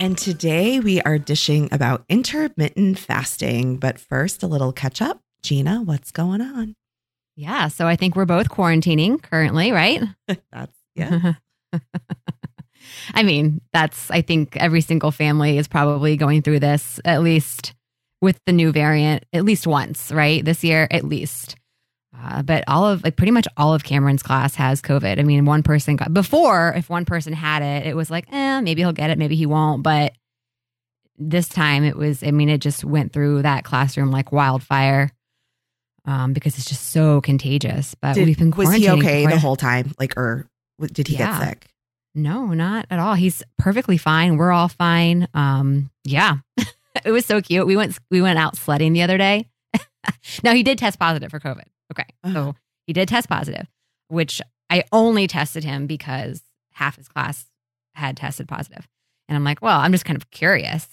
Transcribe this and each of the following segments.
And today we are dishing about intermittent fasting. But first, a little catch up. Gina, what's going on? Yeah. So I think we're both quarantining currently, right? That's, yeah. I mean, that's, I think every single family is probably going through this, at least with the new variant, at least once, right? This year, at least. Uh, but all of, like, pretty much all of Cameron's class has COVID. I mean, one person got, before, if one person had it, it was like, eh, maybe he'll get it, maybe he won't. But this time it was, I mean, it just went through that classroom like wildfire um, because it's just so contagious. But Did- we've been was he okay the whole time? Like, or did he Yeah. get sick? No, not at all. He's perfectly fine. We're all fine. Um, yeah. it was so cute. We went we went out sledding the other day. now he did test positive for COVID. Okay. Uh-huh. So he did test positive, which I only tested him because half his class had tested positive. And I'm like, well, I'm just kind of curious.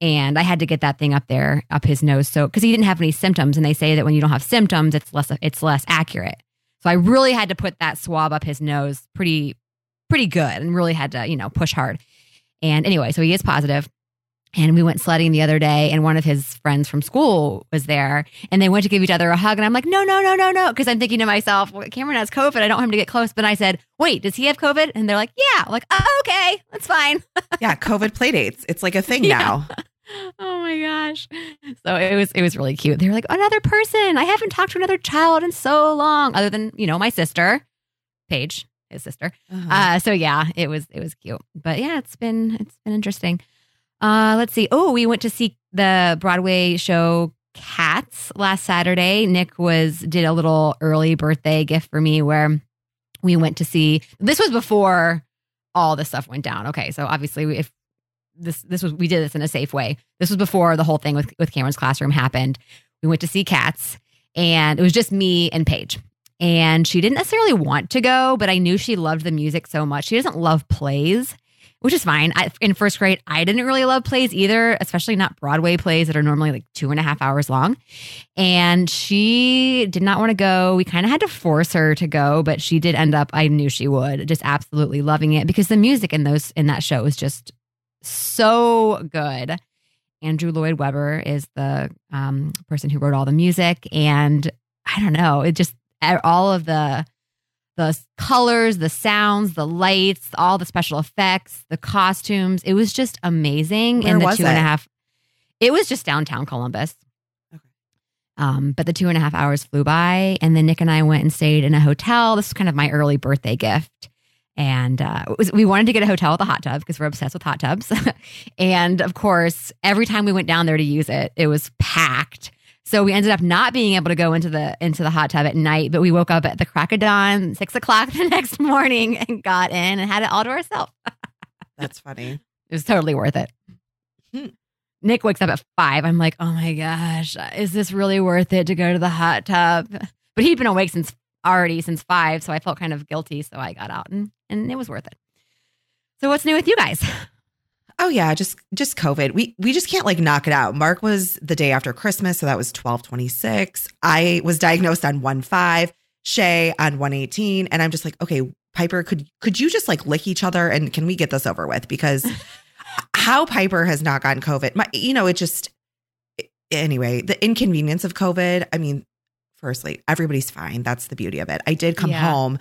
And I had to get that thing up there, up his nose. So because he didn't have any symptoms, and they say that when you don't have symptoms, it's less it's less accurate. So I really had to put that swab up his nose pretty pretty good and really had to, you know, push hard. And anyway, so he is positive. And we went sledding the other day, and one of his friends from school was there, and they went to give each other a hug. And I'm like, no, no, no, no, no. Because I'm thinking to myself, well, Cameron has COVID. I don't want him to get close. But I said, wait, does he have COVID? And they're like, yeah. I'm like, oh, okay, that's fine. Yeah, COVID play dates. It's like a thing Yeah. now. oh my gosh. So it was it was really cute. They were like, another person. I haven't talked to another child in so long, other than, you know, my sister, Paige, his sister. Uh-huh. Uh, so yeah, it was it was cute. But yeah, it's been it's been interesting. Uh, let's see. Oh, we went to see the Broadway show Cats last Saturday. Nick was did a little early birthday gift for me where we went to see. This was before all this stuff went down. Okay, so obviously if this this was we did this in a safe way. This was before the whole thing with with Cameron's classroom happened. We went to see Cats, and it was just me and Paige. And she didn't necessarily want to go, but I knew she loved the music so much. She doesn't love plays, which is fine. I, in first grade, I didn't really love plays either, especially not Broadway plays that are normally like two and a half hours long. And she did not want to go. We kind of had to force her to go, but she did end up. I knew she would just absolutely loving it because the music in those in that show is just so good. Andrew Lloyd Webber is the um, person who wrote all the music, and I don't know, it just all of the the colors, the sounds, the lights, all the special effects, the costumes. It was just amazing. Where and the was two and a it? half. It was just downtown Columbus. Okay. Um, but the two and a half hours flew by, and then Nick and I went and stayed in a hotel. This was kind of my early birthday gift. And uh, was, we wanted to get a hotel with a hot tub because we're obsessed with hot tubs. and of course, every time we went down there to use it, it was packed. So we ended up not being able to go into the into the hot tub at night, but we woke up at the crack of dawn, six o'clock the next morning, and got in and had it all to ourselves. That's funny. It was totally worth it. Hmm. Nick wakes up at five. I'm like, oh my gosh, is this really worth it to go to the hot tub? But he'd been awake since already since five, so I felt kind of guilty. So I got out and, and it was worth it. So what's new with you guys? Oh yeah, just just COVID. We we just can't like knock it out. Mark was the day after Christmas, so that was twelve twenty six. I was diagnosed on one five, Shay on one eighteen, and I'm just like, okay, Piper, could could you just like lick each other and can we get this over with? Because how Piper has not gotten COVID, my, you know, it just anyway the inconvenience of COVID. I mean, firstly, everybody's fine. That's the beauty of it. I did come Yeah. home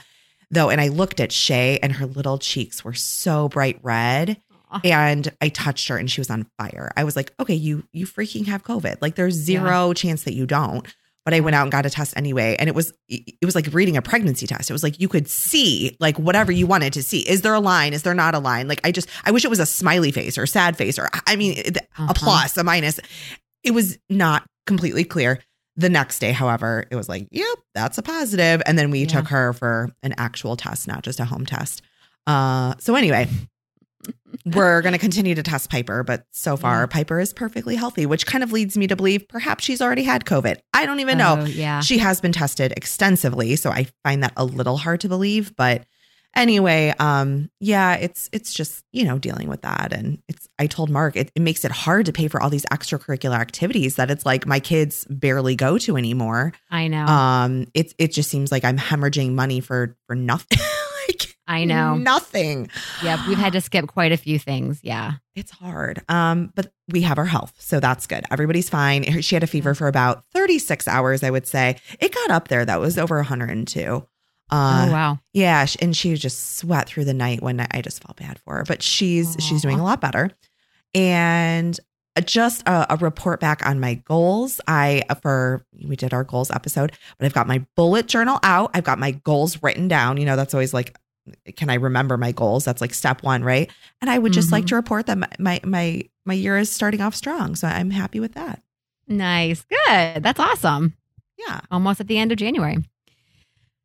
though, and I looked at Shay, and her little cheeks were so bright red. and I touched her and she was on fire. I was like, okay, you you freaking have COVID. Like there's zero chance that you don't. But I went out and got a test anyway, and it was it was like reading a pregnancy test. It was like you could see like whatever you wanted to see. Is there a line? Is there not a line? Like I just I wish it was a smiley face or a sad face or I mean Uh-huh. a plus, a minus. It was not completely clear. The next day, however, it was like, yep, that's a positive. And then we Yeah. took her for an actual test, not just a home test. Uh, so anyway, we're going to continue to test Piper, but so far Yeah. Piper is perfectly healthy, which kind of leads me to believe perhaps she's already had COVID. I don't even know. Oh, yeah. She has been tested extensively, so I find that a little hard to believe, but anyway, um yeah, it's it's just, you know, dealing with that and it's I told Mark it, it makes it hard to pay for all these extracurricular activities that it's like my kids barely go to anymore. I know. Um it it just seems like I'm hemorrhaging money for for nothing. I know. nothing. Yep. We've had to skip quite a few things. Yeah. It's hard. Um, but we have our health, so that's good. Everybody's fine. She had a fever for about 36 hours, I would say. It got up there that was over 102. Uh, oh, wow. yeah, and she just sweat through the night when I just felt bad for her. But she's she's doing a lot better. And just a, a report back on my goals. I for we did our goals episode, but I've got my bullet journal out. I've got my goals written down. You know, that's always like, can I remember my goals? That's like step one, right? And I would just like Mhm. to report that my my my, my year is starting off strong. So I'm happy with that. Nice. Good. That's awesome. Yeah, Almost at the end of January.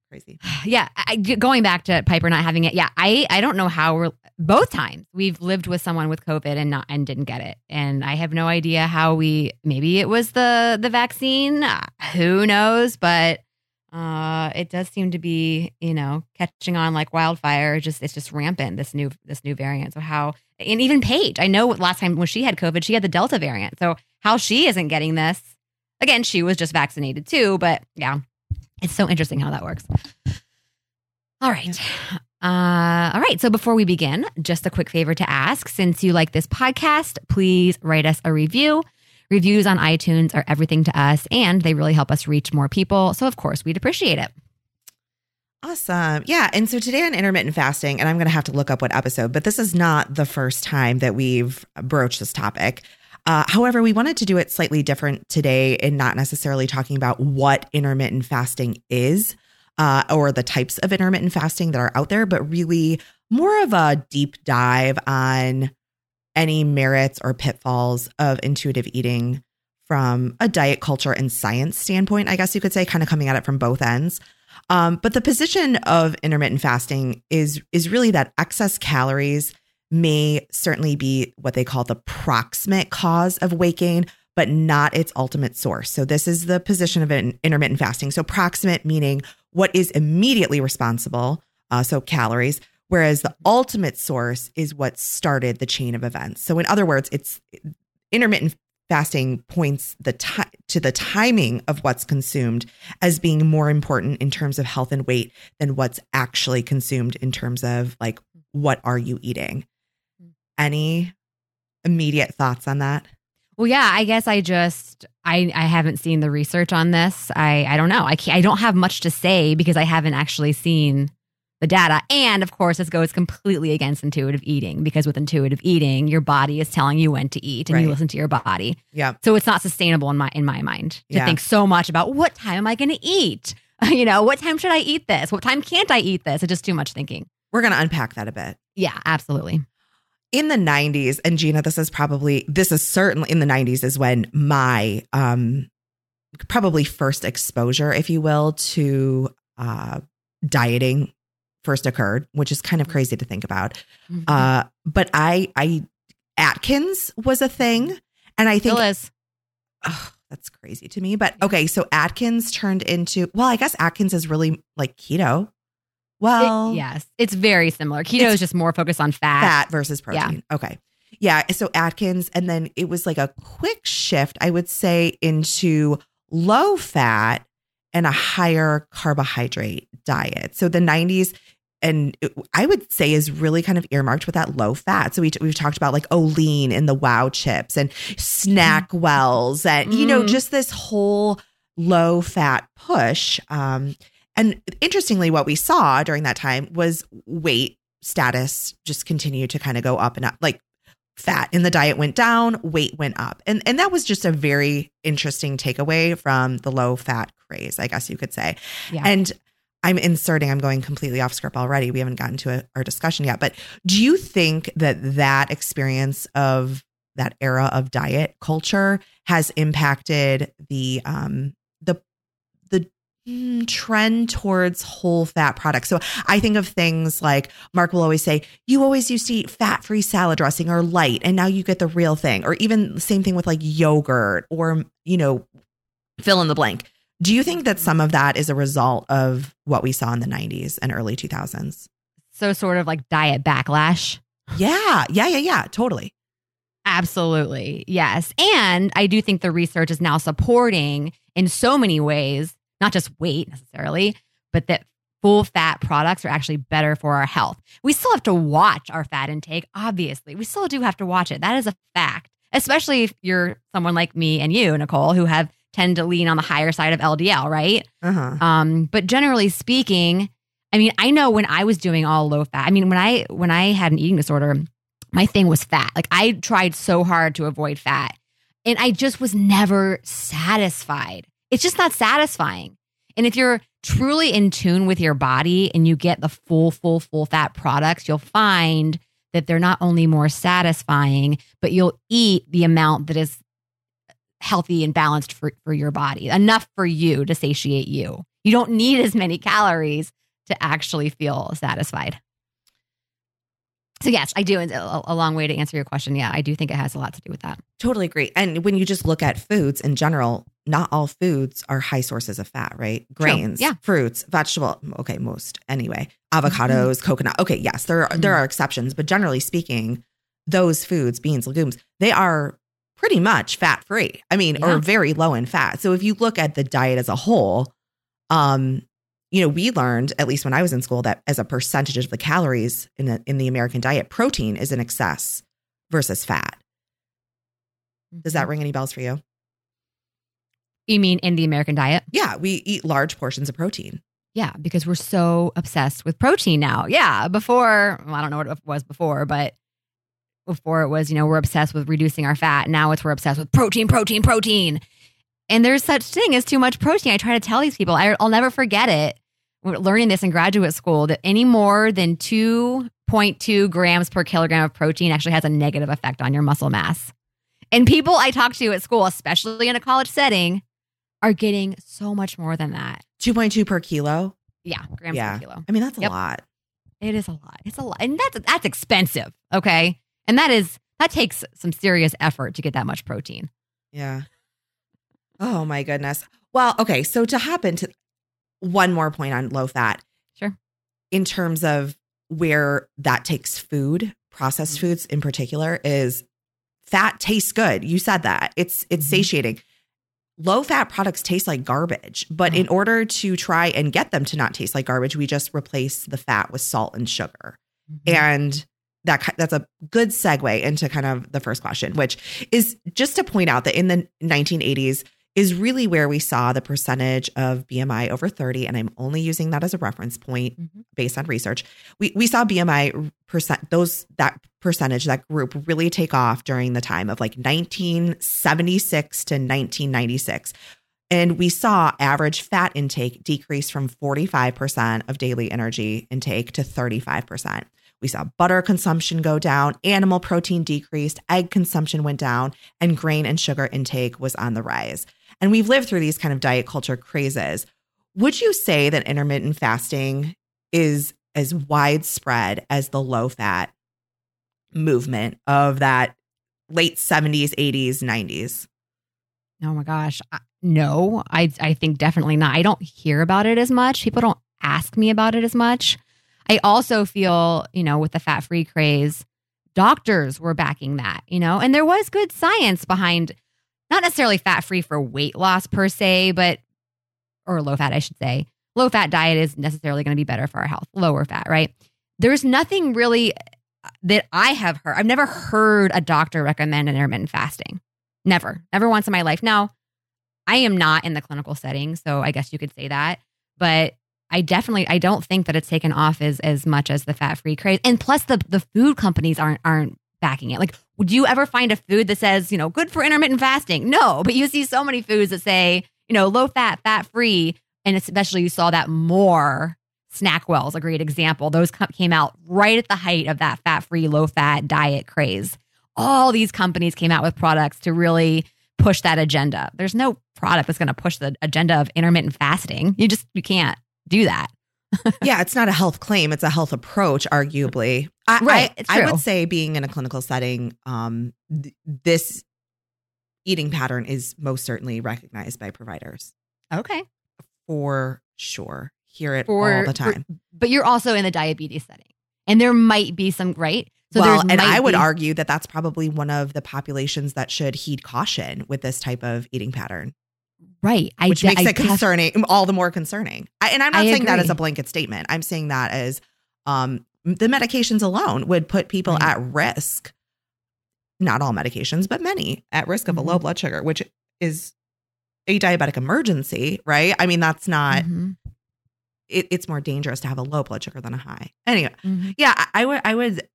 crazy. Yeah, I, going back to Piper not having it. Yeah, I I don't know how we're both times we've lived with someone with COVID and not and didn't get it, and I have no idea how we. Maybe it was the the vaccine. Uh, Who knows? But uh, it does seem to be you know catching on like wildfire. It's Just it's just rampant this new this new variant. So how and even Paige, I know last time when she had COVID, she had the Delta variant. So how she isn't getting this? Again, she was just vaccinated too, but yeah, it's so interesting how that works. All right. Uh, all right. So before we begin, just a quick favor to ask since you like this podcast, please write us a review. Reviews on iTunes are everything to us, and they really help us reach more people. So, of course, we'd appreciate it. Awesome. Yeah. And so today on intermittent fasting, and I'm going to have to look up what episode, but this is not the first time that we've broached this topic. Uh, however, we wanted to do it slightly different today and not necessarily talking about what intermittent fasting is uh, or the types of intermittent fasting that are out there, but really more of a deep dive on any merits or pitfalls of intuitive eating from a diet culture and science standpoint, I guess you could say, kind of coming at it from both ends. Um, but the position of intermittent fasting is is really that excess calories may certainly be what they call the proximate cause of weight gain, but not its ultimate source. So this is the position of an intermittent fasting. So proximate meaning what is immediately responsible, uh, so calories, whereas the ultimate source is what started the chain of events. So in other words, it's intermittent fasting points the ti- to the timing of what's consumed as being more important in terms of health and weight than what's actually consumed in terms of like what are you eating any immediate thoughts on that Well, yeah, I guess I just I I haven't seen the research on this. I I don't know. I I don't have much to say because I haven't actually seen the data. And of course, this goes completely against intuitive eating because with intuitive eating, your body is telling you when to eat and you listen to your body. yeah So it's not sustainable in my in my mind to Yeah. think so much about what time am I going to eat? You know, what time should I eat this? What time can't I eat this? It's just too much thinking. we're going to unpack that a bit Yeah, absolutely. in the 90s and gina this is probably this is certainly in the 90s is when my um probably first exposure if you will to uh dieting first occurred which is kind of crazy to think about Mhm. uh but i i atkins was a thing and i think is. That's crazy to me. But okay, so Atkins turned into well, I guess Atkins is really like keto. Well, It- yes, it's very similar. Keto is just more focused on fat. fat versus protein. Okay. Yeah. So Atkins, and then it was like a quick shift, I would say, into low fat and a higher carbohydrate diet. So the 90s, and it- I would say is really kind of earmarked with that low fat. So we, we've talked about like Olean and the Wow chips and snack wells and, you know, Mhm. just this whole low fat push. Um, and interestingly, what we saw during that time was weight status just continued to kind of go up and up. Like fat in the diet went down, weight went up. And and that was just a very interesting takeaway from the low fat craze, I guess you could say. Yeah. And I'm inserting, I'm going completely off script already. We haven't gotten to a, our discussion yet, but do you think that that experience of that era of diet culture has impacted the um the the Mm, trend towards whole fat products. So I think of things like Mark will always say, you always used to eat fat free salad dressing or light, and now you get the real thing. Or even the same thing with like yogurt or, you know, fill in the blank. Do you think that some of that is a result of what we saw in the 90s and early 2000s? So, sort of like diet backlash. Yeah. Yeah. Yeah. Yeah. Totally. Absolutely. Yes. And I do think the research is now supporting in so many ways, not just weight necessarily, but that full fat products are actually better for our health. We still have to watch our fat intake, obviously. We still do have to watch it. That is a fact, especially if you're someone like me and you, Nicole, who have tend to lean on the higher side of LDL, right? Uh-huh. Um, but generally speaking, I mean, I know when I was doing all low fat, I mean, when I when I had an eating disorder, my thing was fat. Like I tried so hard to avoid fat. And I just was never satisfied. It's just not satisfying. And if you're truly in tune with your body and you get the full, full, full fat products, you'll find that they're not only more satisfying, but you'll eat the amount that is healthy and balanced for, for your body, enough for you to satiate you. You don't need as many calories to actually feel satisfied. So yes, I do. A, uh, a long way to answer your question. Yeah, I do think it has a lot to do with that. Totally agree. And when you just look at foods in general, not all foods are high sources of fat, right? Grains, yeah. fruits, vegetable. Okay, most anyway. Avocados, Mm-hmm. coconut. Okay, yes, there are, there are exceptions, but generally speaking, those foods, beans, legumes, they are pretty much fat free. I mean, Yeah. or very low in fat. So if you look at the diet as a whole, um, you know, we learned at least when I was in school that as a percentage of the calories in the in the American diet, protein is in excess versus fat. Does that ring any bells for you? You mean in the American diet? Yeah, we eat large portions of protein. Yeah, because we're so obsessed with protein now. Yeah, before, well, I don't know what it was before, but before it was, you know, we're obsessed with reducing our fat. Now it's we're obsessed with protein, protein, protein. And there's such thing as too much protein. I try to tell these people, I, I'll never forget it. We're learning this in graduate school that any more than 2.2 grams per kilogram of protein actually has a negative effect on your muscle mass. And people I talk to at school, especially in a college setting, are getting so much more than that. 2.2 per kilo. Yeah, grams Yeah. per kilo. I mean, that's a Yep. lot. It is a lot. It's a lot, and that's that's expensive. Okay, and that is that takes some serious effort to get that much protein. Yeah. Oh my goodness. Well, okay. So to hop into one more point on low fat. Sure. In terms of where that takes food, processed Mhm. foods in particular, is fat tastes good. You said that. It's it's Mhm. satiating. Low fat products taste like garbage, but in Oh. order to try and get them to not taste like garbage, we just replace the fat with salt and sugar. Mm-hmm. And that that's a good segue into kind of the first question, which is just to point out that in the 1980s is really where we saw the percentage of BMI over 30 and I'm only using that as a reference point Mhm. based on research. We we saw BMI percent those that percentage that group really take off during the time of like 1976 to 1996. And we saw average fat intake decrease from 45% of daily energy intake to 35%. We saw butter consumption go down, animal protein decreased, egg consumption went down, and grain and sugar intake was on the rise. And we've lived through these kind of diet culture crazes. Would you say that intermittent fasting is as widespread as the low fat movement of that late 70s, 80s, 90s? Oh my gosh, I, no, I I think definitely not. I don't hear about it as much. People don't ask me about it as much. I also feel, you know, with the fat free craze, doctors were backing that, you know, and there was good science behind not necessarily fat free for weight loss per se, but or low fat, I should say. Low fat diet is necessarily going to be better for our health, lower fat, right? There's nothing really uh, that I have heard. I've never heard a doctor recommend intermittent fasting. Never, never once in my life. Now, I am not in the clinical setting, so I guess you could say that. But I definitely, I don't think that it's taken off as as much as the fat free craze. And plus, the the food companies aren't aren't backing it. Like, would you ever find a food that says, you know, good for intermittent fasting? No, but you see so many foods that say, you know, low fat, fat free, and especially you saw that more. Snackwell is a great example. Those came out right at the height of that fat free, low fat diet craze all these companies came out with products to really push that agenda. There's no product that's going to push the agenda of intermittent fasting. You just you can't do that. yeah, it's not a health claim; it's a health approach, arguably. I, Right, I, I would say, being in a clinical setting, um, th- this eating pattern is most certainly recognized by providers Okay. for sure. Hear it For- all the for- time. But you're also in the diabetes setting. And there might be some right. So well, there's and I would be- argue that that's probably one of the populations that should heed caution with this type of eating pattern, right. I which makes I it concerning, all the more concerning. I, and I'm not saying that as a blanket statement. I'm saying that as um, the medications alone would put people Right. at risk. Not all medications, but many at risk of a low Mhm. blood sugar, which is a diabetic emergency, right? I mean, that's not. Mhm, It, it's more dangerous to have a low blood sugar than a high. Anyway, mhm. yeah, I- I would, I would,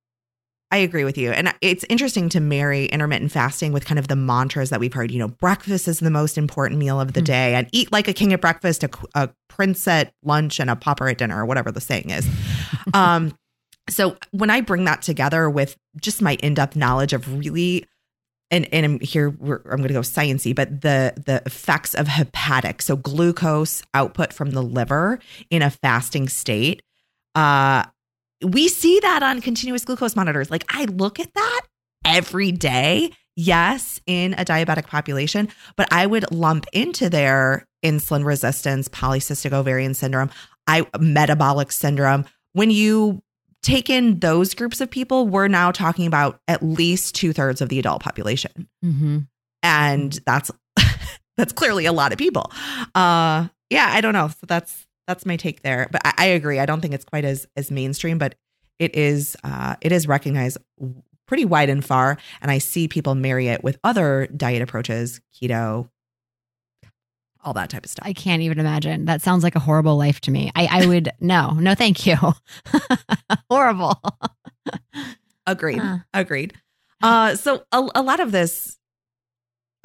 I agree with you. And it's interesting to marry intermittent fasting with kind of the mantras that we've heard. You know, breakfast is the most important meal of the Mm. day, and eat like a king at breakfast, a, a prince at lunch, and a pauper at dinner, or whatever the saying is. um, so when I bring that together with just my in-depth knowledge of really, and and I'm here, we're, I'm going to go sciencey, but the the effects of hepatic, so glucose output from the liver in a fasting state. Uh, we see that on continuous glucose monitors. Like I look at that every day. Yes, in a diabetic population, but I would lump into their insulin resistance, polycystic ovarian syndrome, I metabolic syndrome. When you take in those groups of people, we're now talking about at least two thirds of the adult population, Mhm. and that's that's clearly a lot of people. Uh, yeah, I don't know. So that's that's my take there. But I, I agree. I don't think it's quite as as mainstream, but it is uh, it is recognized pretty wide and far. And I see people marry it with other diet approaches, keto, all that type of stuff. I can't even imagine. That sounds like a horrible life to me. I, I would, no, no, thank you. Horrible. Agreed. Uh. Agreed. Uh, so a, a lot of this,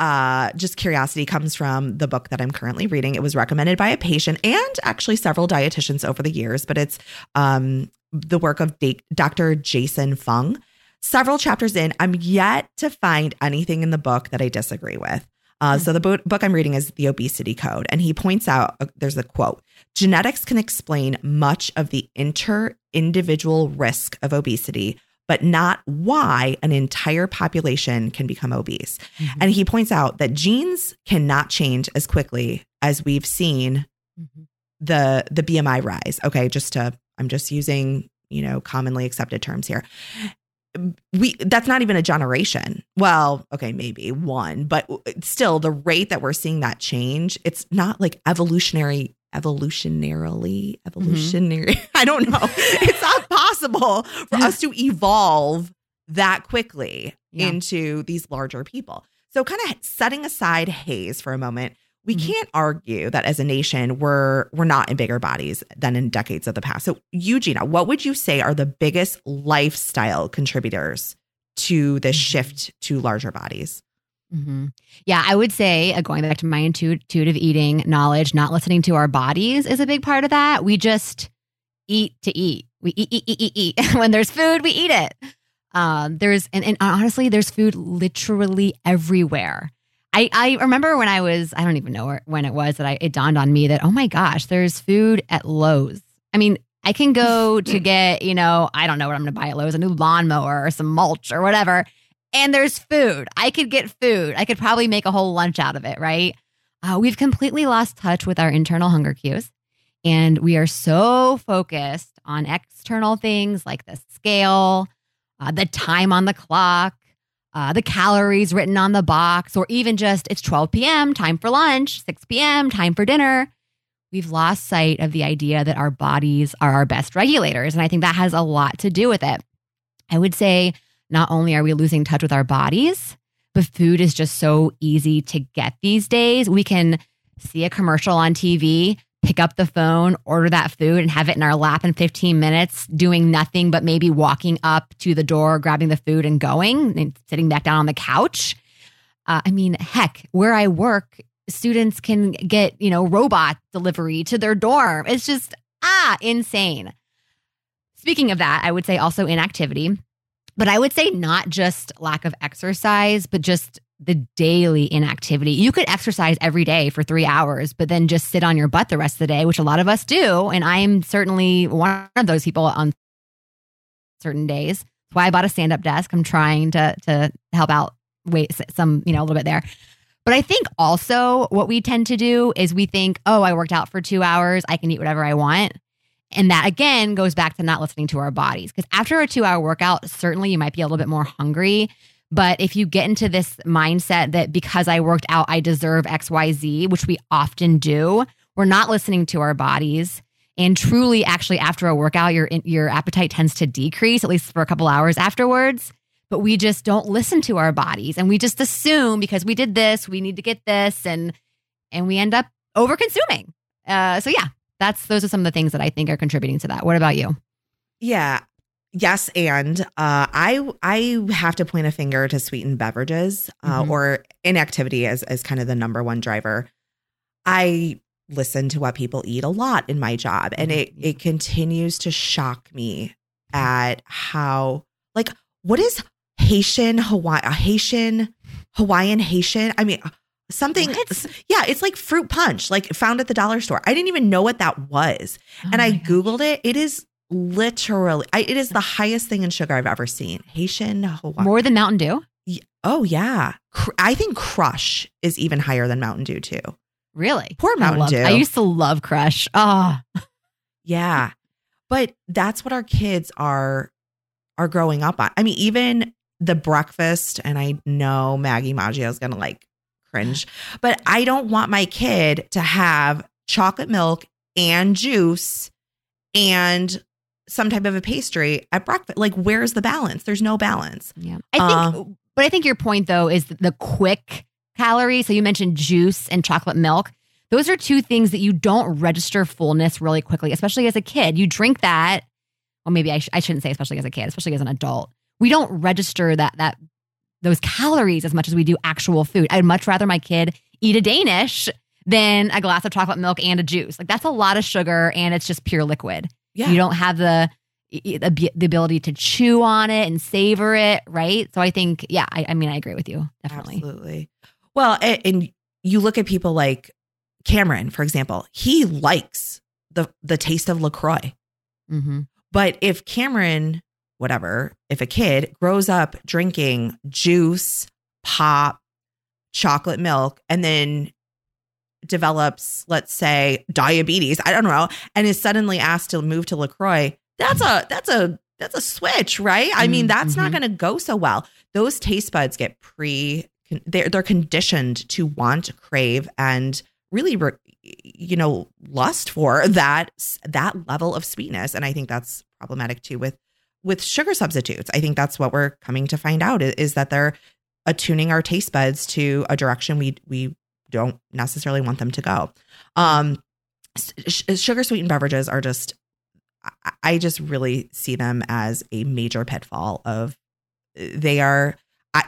uh, just curiosity comes from the book that I'm currently reading. It was recommended by a patient and actually several dietitians over the years, but it's um, the work of Dr. Jason Fung. Several chapters in, I'm yet to find anything in the book that I disagree with. Uh, so the bo- book I'm reading is The Obesity Code, and he points out uh, there's a quote: genetics can explain much of the inter-individual risk of obesity, but not why an entire population can become obese. Mhm. And he points out that genes cannot change as quickly as we've seen Mhm. the the BMI rise. Okay, just to I'm just using, you know, commonly accepted terms here. We that's not even a generation. Well, okay, maybe one, but still the rate that we're seeing that change, it's not like evolutionary evolutionarily evolutionary. I don't know. it's not possible for us to evolve that quickly Yeah. into these larger people. So kind of setting aside HAES for a moment, we Mhm. can't argue that as a nation we're we're not in bigger bodies than in decades of the past. So Eugenia, what would you say are the biggest lifestyle contributors to this Mhm. shift to larger bodies? Hmm Yeah, I would say uh, going back to my intuitive eating knowledge, not listening to our bodies is a big part of that. We just eat to eat. We eat, eat, eat, eat, eat. when there's food, we eat it. Um, there's and, and honestly, there's food literally everywhere. I, I remember when I was I don't even know where, when it was that I it dawned on me that oh my gosh, there's food at Lowe's. I mean, I can go to get you know I don't know what I'm going to buy at Lowe's a new lawnmower or some mulch or whatever, and there's food. I could get food. I could probably make a whole lunch out of it, right? Uh, we've completely lost touch with our internal hunger cues. And we are so focused on external things like the scale, uh, the time on the clock, uh, the calories written on the box, or even just it's 12 p.m., time for lunch, 6 p.m., time for dinner. We've lost sight of the idea that our bodies are our best regulators. And I think that has a lot to do with it. I would say not only are we losing touch with our bodies, but food is just so easy to get these days. We can see a commercial on TV, pick up the phone, order that food, and have it in our lap in 15 minutes, doing nothing but maybe walking up to the door, grabbing the food, and going and sitting back down on the couch. Uh, I mean, heck, where I work, students can get, you know, robot delivery to their dorm. It's just, ah, insane. Speaking of that, I would say also inactivity. But I would say not just lack of exercise, but just the daily inactivity. You could exercise every day for three hours, but then just sit on your butt the rest of the day, which a lot of us do. And I'm certainly one of those people on certain days. That's why I bought a stand up desk. I'm trying to to help out wait some, you know, a little bit there. But I think also what we tend to do is we think, oh, I worked out for two hours. I can eat whatever I want. And that again goes back to not listening to our bodies. Because after a two hour workout, certainly you might be a little bit more hungry. But if you get into this mindset that because I worked out, I deserve XYZ, which we often do, we're not listening to our bodies. And truly, actually, after a workout, your your appetite tends to decrease, at least for a couple hours afterwards. But we just don't listen to our bodies, and we just assume because we did this, we need to get this, and and we end up over consuming. Uh, so yeah, that's those are some of the things that I think are contributing to that. What about you? Yeah. Yes, and uh, I I have to point a finger to sweetened beverages uh, Mhm. or inactivity as as kind of the number one driver. I listen to what people eat a lot in my job, and Mhm. it it continues to shock me at how like what is Haitian Hawaii Haitian Hawaiian Haitian? I mean something What? yeah it's like fruit punch like found at the dollar store i didn't even know what that was and Oh I my God. googled it. It is literally, I, it is the highest thing in sugar I've ever seen. Haitian Hawaii. more than Mountain Dew. oh yeah, Cr- I think Crush is even higher than Mountain Dew too. Really? Poor I Mountain love- Dew. I used to love Crush. Oh, yeah, but that's what our kids are are growing up on. I mean, even the breakfast, and I know Maggie Maggio is gonna like cringe, but I don't want my kid to have chocolate milk and juice and some type of a pastry at breakfast. Like, where's the balance? There's no balance. yeah. I think, Uh, but I think your point though is the quick calories. So you mentioned juice and chocolate milk. Those are two things that you don't register fullness really quickly, especially as a kid. You drink that, well, maybe I, sh- I shouldn't say especially as a kid, especially as an adult. We don't register that that those calories as much as we do actual food. I'd much rather my kid eat a Danish than a glass of chocolate milk and a juice. Like that's a lot of sugar and it's just pure liquid. Yeah. You don't have the the ability to chew on it and savor it, right? So I think, yeah, I, I mean, I agree with you, definitely. Absolutely. Well, and, and you look at people like Cameron, for example, he likes the the taste of LaCroix. hmm But if Cameron, whatever, if a kid grows up drinking juice, pop, chocolate milk, and then develops, let's say, diabetes, I don't know, and is suddenly asked to move to LaCroix, that's a that's a that's a switch, right? I mean, that's not Mhm. going to go so well. Those taste buds get pre they're they're conditioned to want, crave, and really, re- you know, lust for that that level of sweetness. And I think that's problematic too with with sugar substitutes. I think that's what we're coming to find out is, that they're attuning our taste buds to a direction we we don't necessarily want them to go. Um, sh- sugar sweetened beverages are just I- just really see them as a major pitfall of they are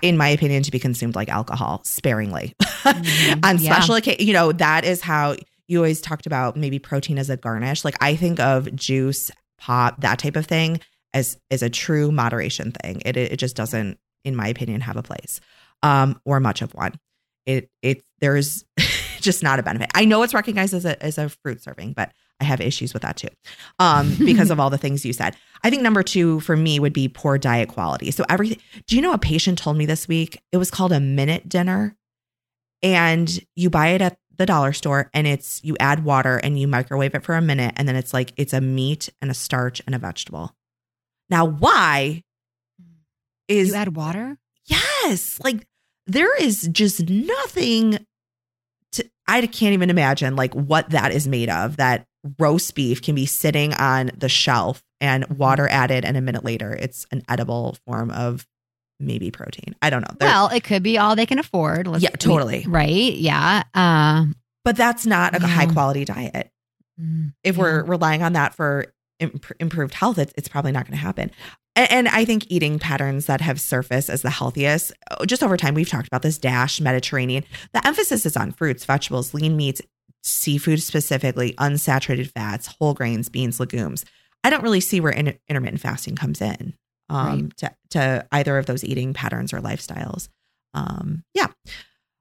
in my opinion to be consumed like alcohol sparingly Mhm. on Yeah. special occasion you know that is how you always talked about maybe protein as a garnish like i think of juice pop that type of thing as as a true moderation thing. It it just doesn't in my opinion have a place um or much of one. It it there's just not a benefit. I know it's recognized as a as a fruit serving but i have issues with that too um because of all the things you said. I think number two for me would be poor diet quality. So everything do you know a patient told me this week? It was called a minute dinner and you buy it at the dollar store and it's you add water and you microwave it for a minute and then it's like it's a meat and a starch and a vegetable now why is You add water? yes like there is just nothing to i can't even imagine like what that is made of that roast beef can be sitting on the shelf and water added and a minute later it's an edible form of maybe protein i don't know There- Well, it could be all they can afford. Let's- Yeah, totally. Right? Yeah. Uh, but that's not a Yeah. high quality diet mm, if yeah. we're relying on that for imp- improved health, it's, it's probably not going to happen. And, and I think eating patterns that have surfaced as the healthiest, oh, just over time, we've talked about this DASH Mediterranean. The emphasis is on fruits, vegetables, lean meats, seafood specifically, unsaturated fats, whole grains, beans, legumes. I don't really see where in- intermittent fasting comes in um, to, to either of those eating patterns or lifestyles. Um, yeah.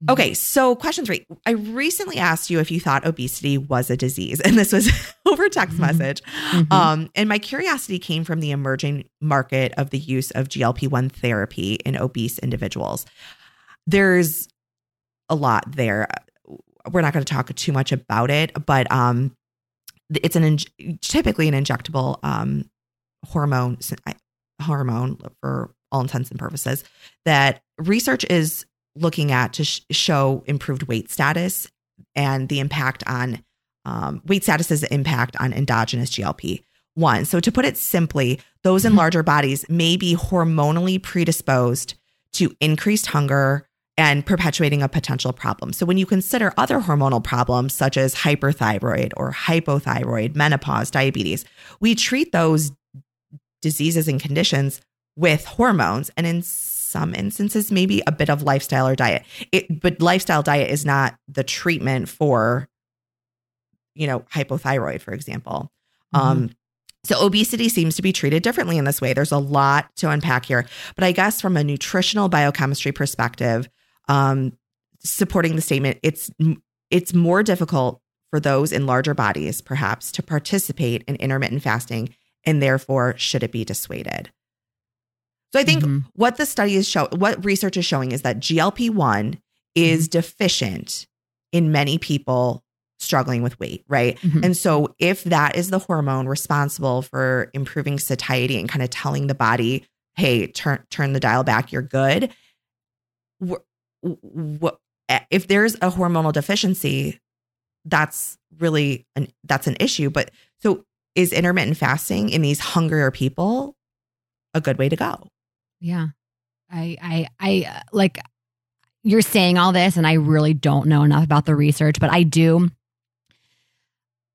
Okay, so question three. I recently asked you if you thought obesity was a disease, and this was over text Mhm. message. Mhm. Um, and my curiosity came from the emerging market of the use of GLP 1 therapy in obese individuals. There's a lot there. We're not going to talk too much about it, but um, it's an in- typically an injectable um, hormone hormone for all intents and purposes that research is looking at to sh- show improved weight status and the impact on um, weight status's impact on endogenous GLP. One. So, to put it simply, those in Mhm. larger bodies may be hormonally predisposed to increased hunger and perpetuating a potential problem. So, when you consider other hormonal problems such as hyperthyroid or hypothyroid, menopause, diabetes, we treat those diseases and conditions with hormones and in some instances maybe a bit of lifestyle or diet. It, but lifestyle diet is not the treatment for you know hypothyroid for example. Um so obesity seems to be treated differently in this way. There's a lot to unpack here. But i guess from a nutritional biochemistry perspective um supporting the statement it's it's more difficult for those in larger bodies perhaps to participate in intermittent fasting and therefore should it be dissuaded so i think Mhm. what the study is show what research is showing is that GLP-1 is deficient in many people struggling with weight, right? Mhm. And so if that is the hormone responsible for improving satiety and kind of telling the body, "Hey, turn turn the dial back, you're good." If there's a hormonal deficiency, that's really an that's an issue, but so is intermittent fasting in these hungrier people a good way to go? Yeah. I, I, I, uh, like, you're saying all this, and I really don't know enough about the research, but I do.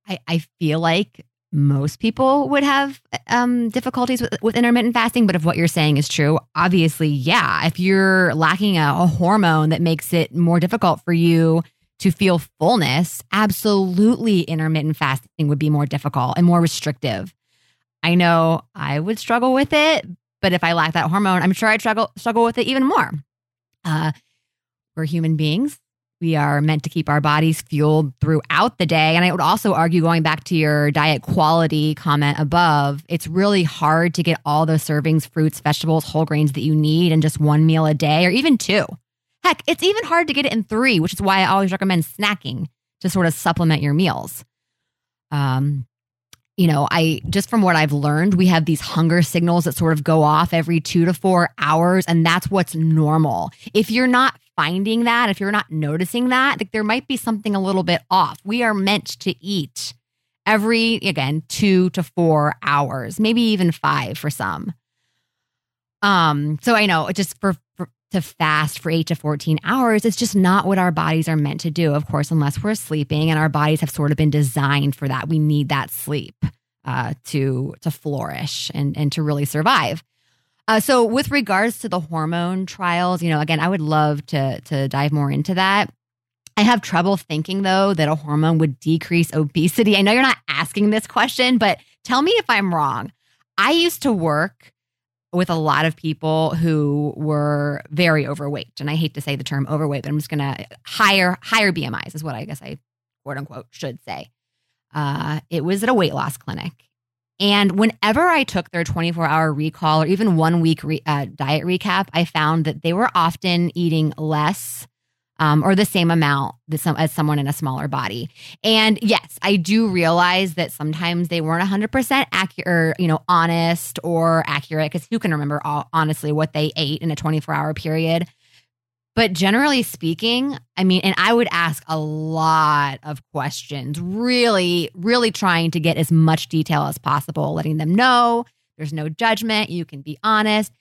I, I feel like most people would have um, difficulties with, with intermittent fasting, but if what you're saying is true, obviously, yeah. If you're lacking a, a hormone that makes it more difficult for you to feel fullness, absolutely intermittent fasting would be more difficult and more restrictive. I know I would struggle with it, but if I lack that hormone, I'm sure I'd struggle struggle with it even more. Uh, we're human beings. We are meant to keep our bodies fueled throughout the day. And I would also argue, going back to your diet quality comment above, it's really hard to get all those servings, fruits, vegetables, whole grains that you need in just one meal a day or even two. Heck, it's even hard to get it in three, which is why I always recommend snacking to sort of supplement your meals. Um, you know, I just from what I've learned, we have these hunger signals that sort of go off every two to four hours, and that's what's normal. If you're not finding that, if you're not noticing that, like there might be something a little bit off. We are meant to eat every, again, two to four hours, maybe even five for some. Um, so I know just for, for to fast for eight to 14 hours, it's just not what our bodies are meant to do, of course, unless we're sleeping and our bodies have sort of been designed for that. We need that sleep uh, to to flourish and, and to really survive. Uh, so with regards to the hormone trials, you know, again, I would love to to dive more into that. I have trouble thinking though that a hormone would decrease obesity. I know you're not asking this question, but tell me if I'm wrong. I used to work with a lot of people who were very overweight. And I hate to say the term overweight, but I'm just gonna higher higher BMIs is what I guess I quote unquote should say. Uh, it was at a weight loss clinic. And whenever I took their 24 hour recall or even one week re- uh, diet recap, I found that they were often eating less um, or the same amount as someone in a smaller body. And yes, I do realize that sometimes they weren't 100% accurate, you know, honest or accurate because who can remember all, honestly what they ate in a 24 hour period? But generally speaking, I mean, and I would ask a lot of questions, really, really trying to get as much detail as possible, letting them know there's no judgment. You can be honest.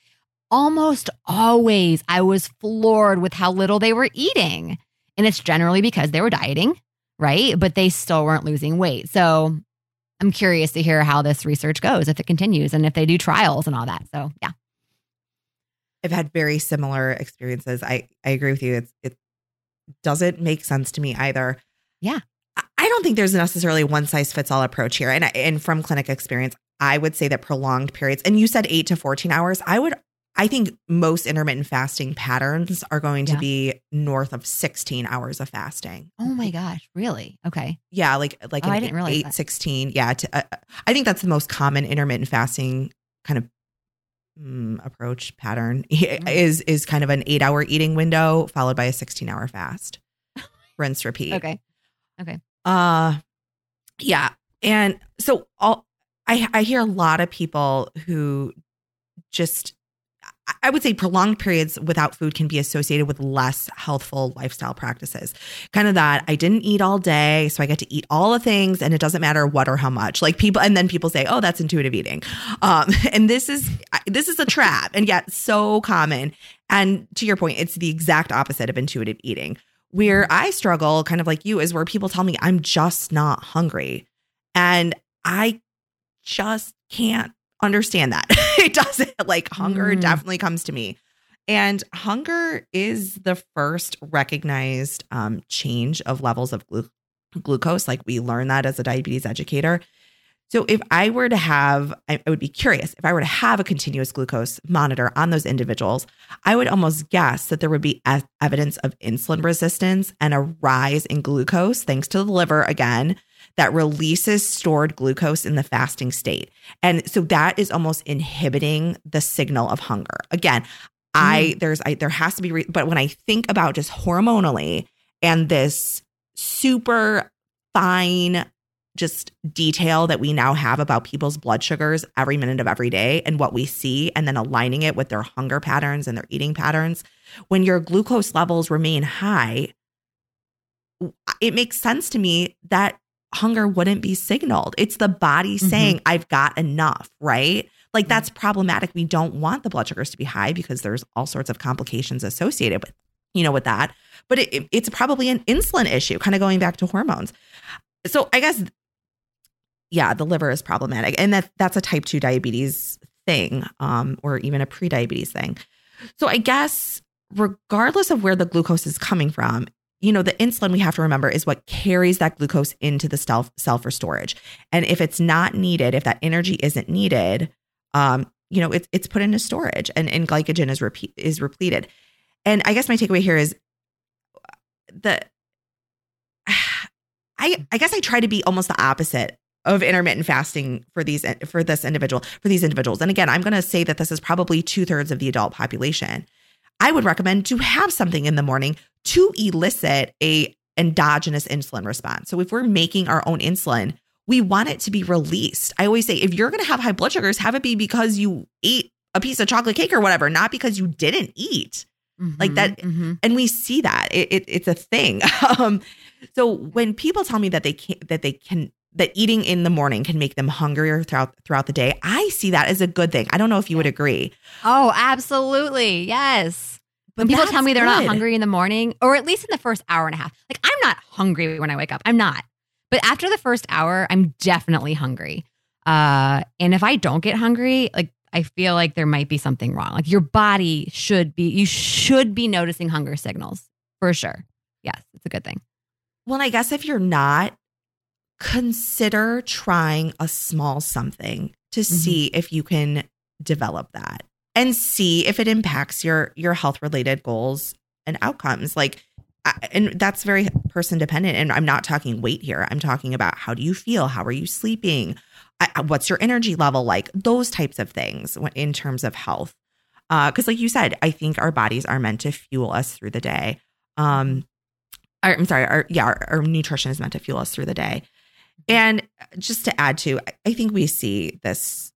Almost always, I was floored with how little they were eating. And it's generally because they were dieting, right? But they still weren't losing weight. So I'm curious to hear how this research goes, if it continues, and if they do trials and all that. So, yeah. I've had very similar experiences. I I agree with you. It's it doesn't make sense to me either. Yeah. I- don't think there's necessarily one size fits all approach here. And and from clinic experience, I would say that prolonged periods and you said 8 to 14 hours, I would I think most intermittent fasting patterns are going to Yeah. be north of 16 hours of fasting. Oh my gosh, really? Okay. Yeah, like like Oh, an I didn't realize eight, that. 16. Yeah, to, uh, I think that's the most common intermittent fasting kind of mm, approach pattern Mm. is is kind of an eight hour eating window followed by a 16 hour fast. Rinse, repeat. Okay. Okay. Uh yeah. And so all I I hear a lot of people who just I- would say prolonged periods without food can be associated with less healthful lifestyle practices. Kind of that I didn't eat all day, so I get to eat all the things and it doesn't matter what or how much. Like people and then people say, "Oh, that's intuitive eating." Um and this is this is a trap and yet so common. And to your point, it's the exact opposite of intuitive eating. Where I struggle, kind of like you, is where people tell me I'm just not hungry. And I just can't understand that. it doesn't like hunger Mm. definitely comes to me. And hunger is the first recognized um, change of levels of glu- glucose. Like we learn that as a diabetes educator. So if I were to have, I I would be curious, if I were to have a continuous glucose monitor on those individuals, I would almost guess that there would be evidence of insulin resistance and a rise in glucose, thanks to the liver again, that releases stored glucose in the fasting state. And so that is almost inhibiting the signal of hunger. Again, I mm-hmm. there's I there has to be re- but when I think about just hormonally and this super fine just detail that we now have about people's blood sugars every minute of every day and what we see and then aligning it with their hunger patterns and their eating patterns when your glucose levels remain high it makes sense to me that hunger wouldn't be signaled. It's the body Mhm. saying i've got enough right? Like that's problematic. We don't want the blood sugars to be high because there's all sorts of complications associated with you know with that. But it, it- it's probably an insulin issue kind of going back to hormones. So i guess yeah the liver is problematic. And that that's a type 2 diabetes thing um or even a pre-diabetes thing. So i guess regardless of where the glucose is coming from you know the insulin we have to remember is what carries that glucose into the cell, cell for storage and if it's not needed if that energy isn't needed um you know it's it's put into storage and and glycogen is repeat is repleted and i guess my takeaway here is the I I guess I try to be almost the opposite of intermittent fasting for these for this individual for these individuals. And again, I'm going to say that this is probably two thirds of the adult population. I would recommend to have something in the morning to elicit a endogenous insulin response. So if we're making our own insulin, we want it to be released. I always say if you're going to have high blood sugars, have it be because you ate a piece of chocolate cake or whatever, not because you didn't eat Like that- Mhm. and we see that it, it, it's a thing um so when people tell me that they can that they can that eating in the morning can make them hungrier throughout throughout the day i see that as a good thing i don't know if you would agree Oh, absolutely. Yes. When people tell me they're not hungry in the morning, or at least in the first hour and a half, like I'm not hungry when I wake up. I'm not. But after the first hour, I'm definitely hungry. Uh, and if I don't get hungry, like I feel like there might be something wrong. Like your body should be, you should be noticing hunger signals for sure. Yes, it's a good thing. well i guess if you're not consider trying a small something to Mm-hmm. see if you can develop that and see if it impacts your your health related goals and outcomes. Like and that's very person dependent and i'm not talking weight here. I'm talking about how do you feel? How are you sleeping? What's your energy level like? Those types of things in terms of health. Because like you said i think our bodies are meant to fuel us through the day. Um our, i'm sorry our yeah our, our nutrition is meant to fuel us through the day. And just to add to i think we see this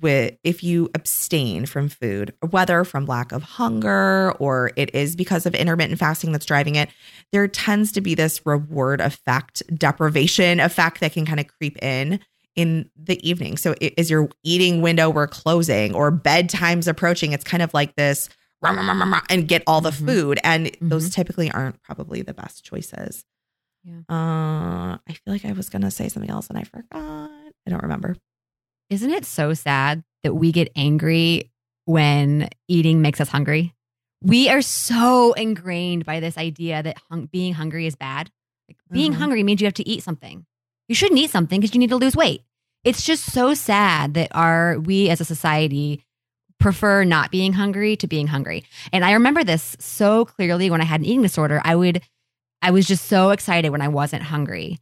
with if you abstain from food whether from lack of hunger or it is because of intermittent fasting that's driving it there tends to be this reward effect deprivation effect that can kind of creep in in the evening. So is your eating window we're closing or bedtime's approaching it's kind of like this "Rah, rah, rah, rah, rah," and get all the Mhm. food. And those typically aren't probably the best choices. Yeah. uh i feel like i was gonna say something else and i forgot. I don't remember Isn't it so sad that we get angry when eating makes us hungry? We are so ingrained by this idea that hung- being hungry is bad. Like being Mhm. hungry means you have to eat something. You shouldn't eat something because you need to lose weight. It's just so sad that our we as a society prefer not being hungry to being hungry. And I remember this so clearly when I had an eating disorder. I would, I was just so excited when I wasn't hungry.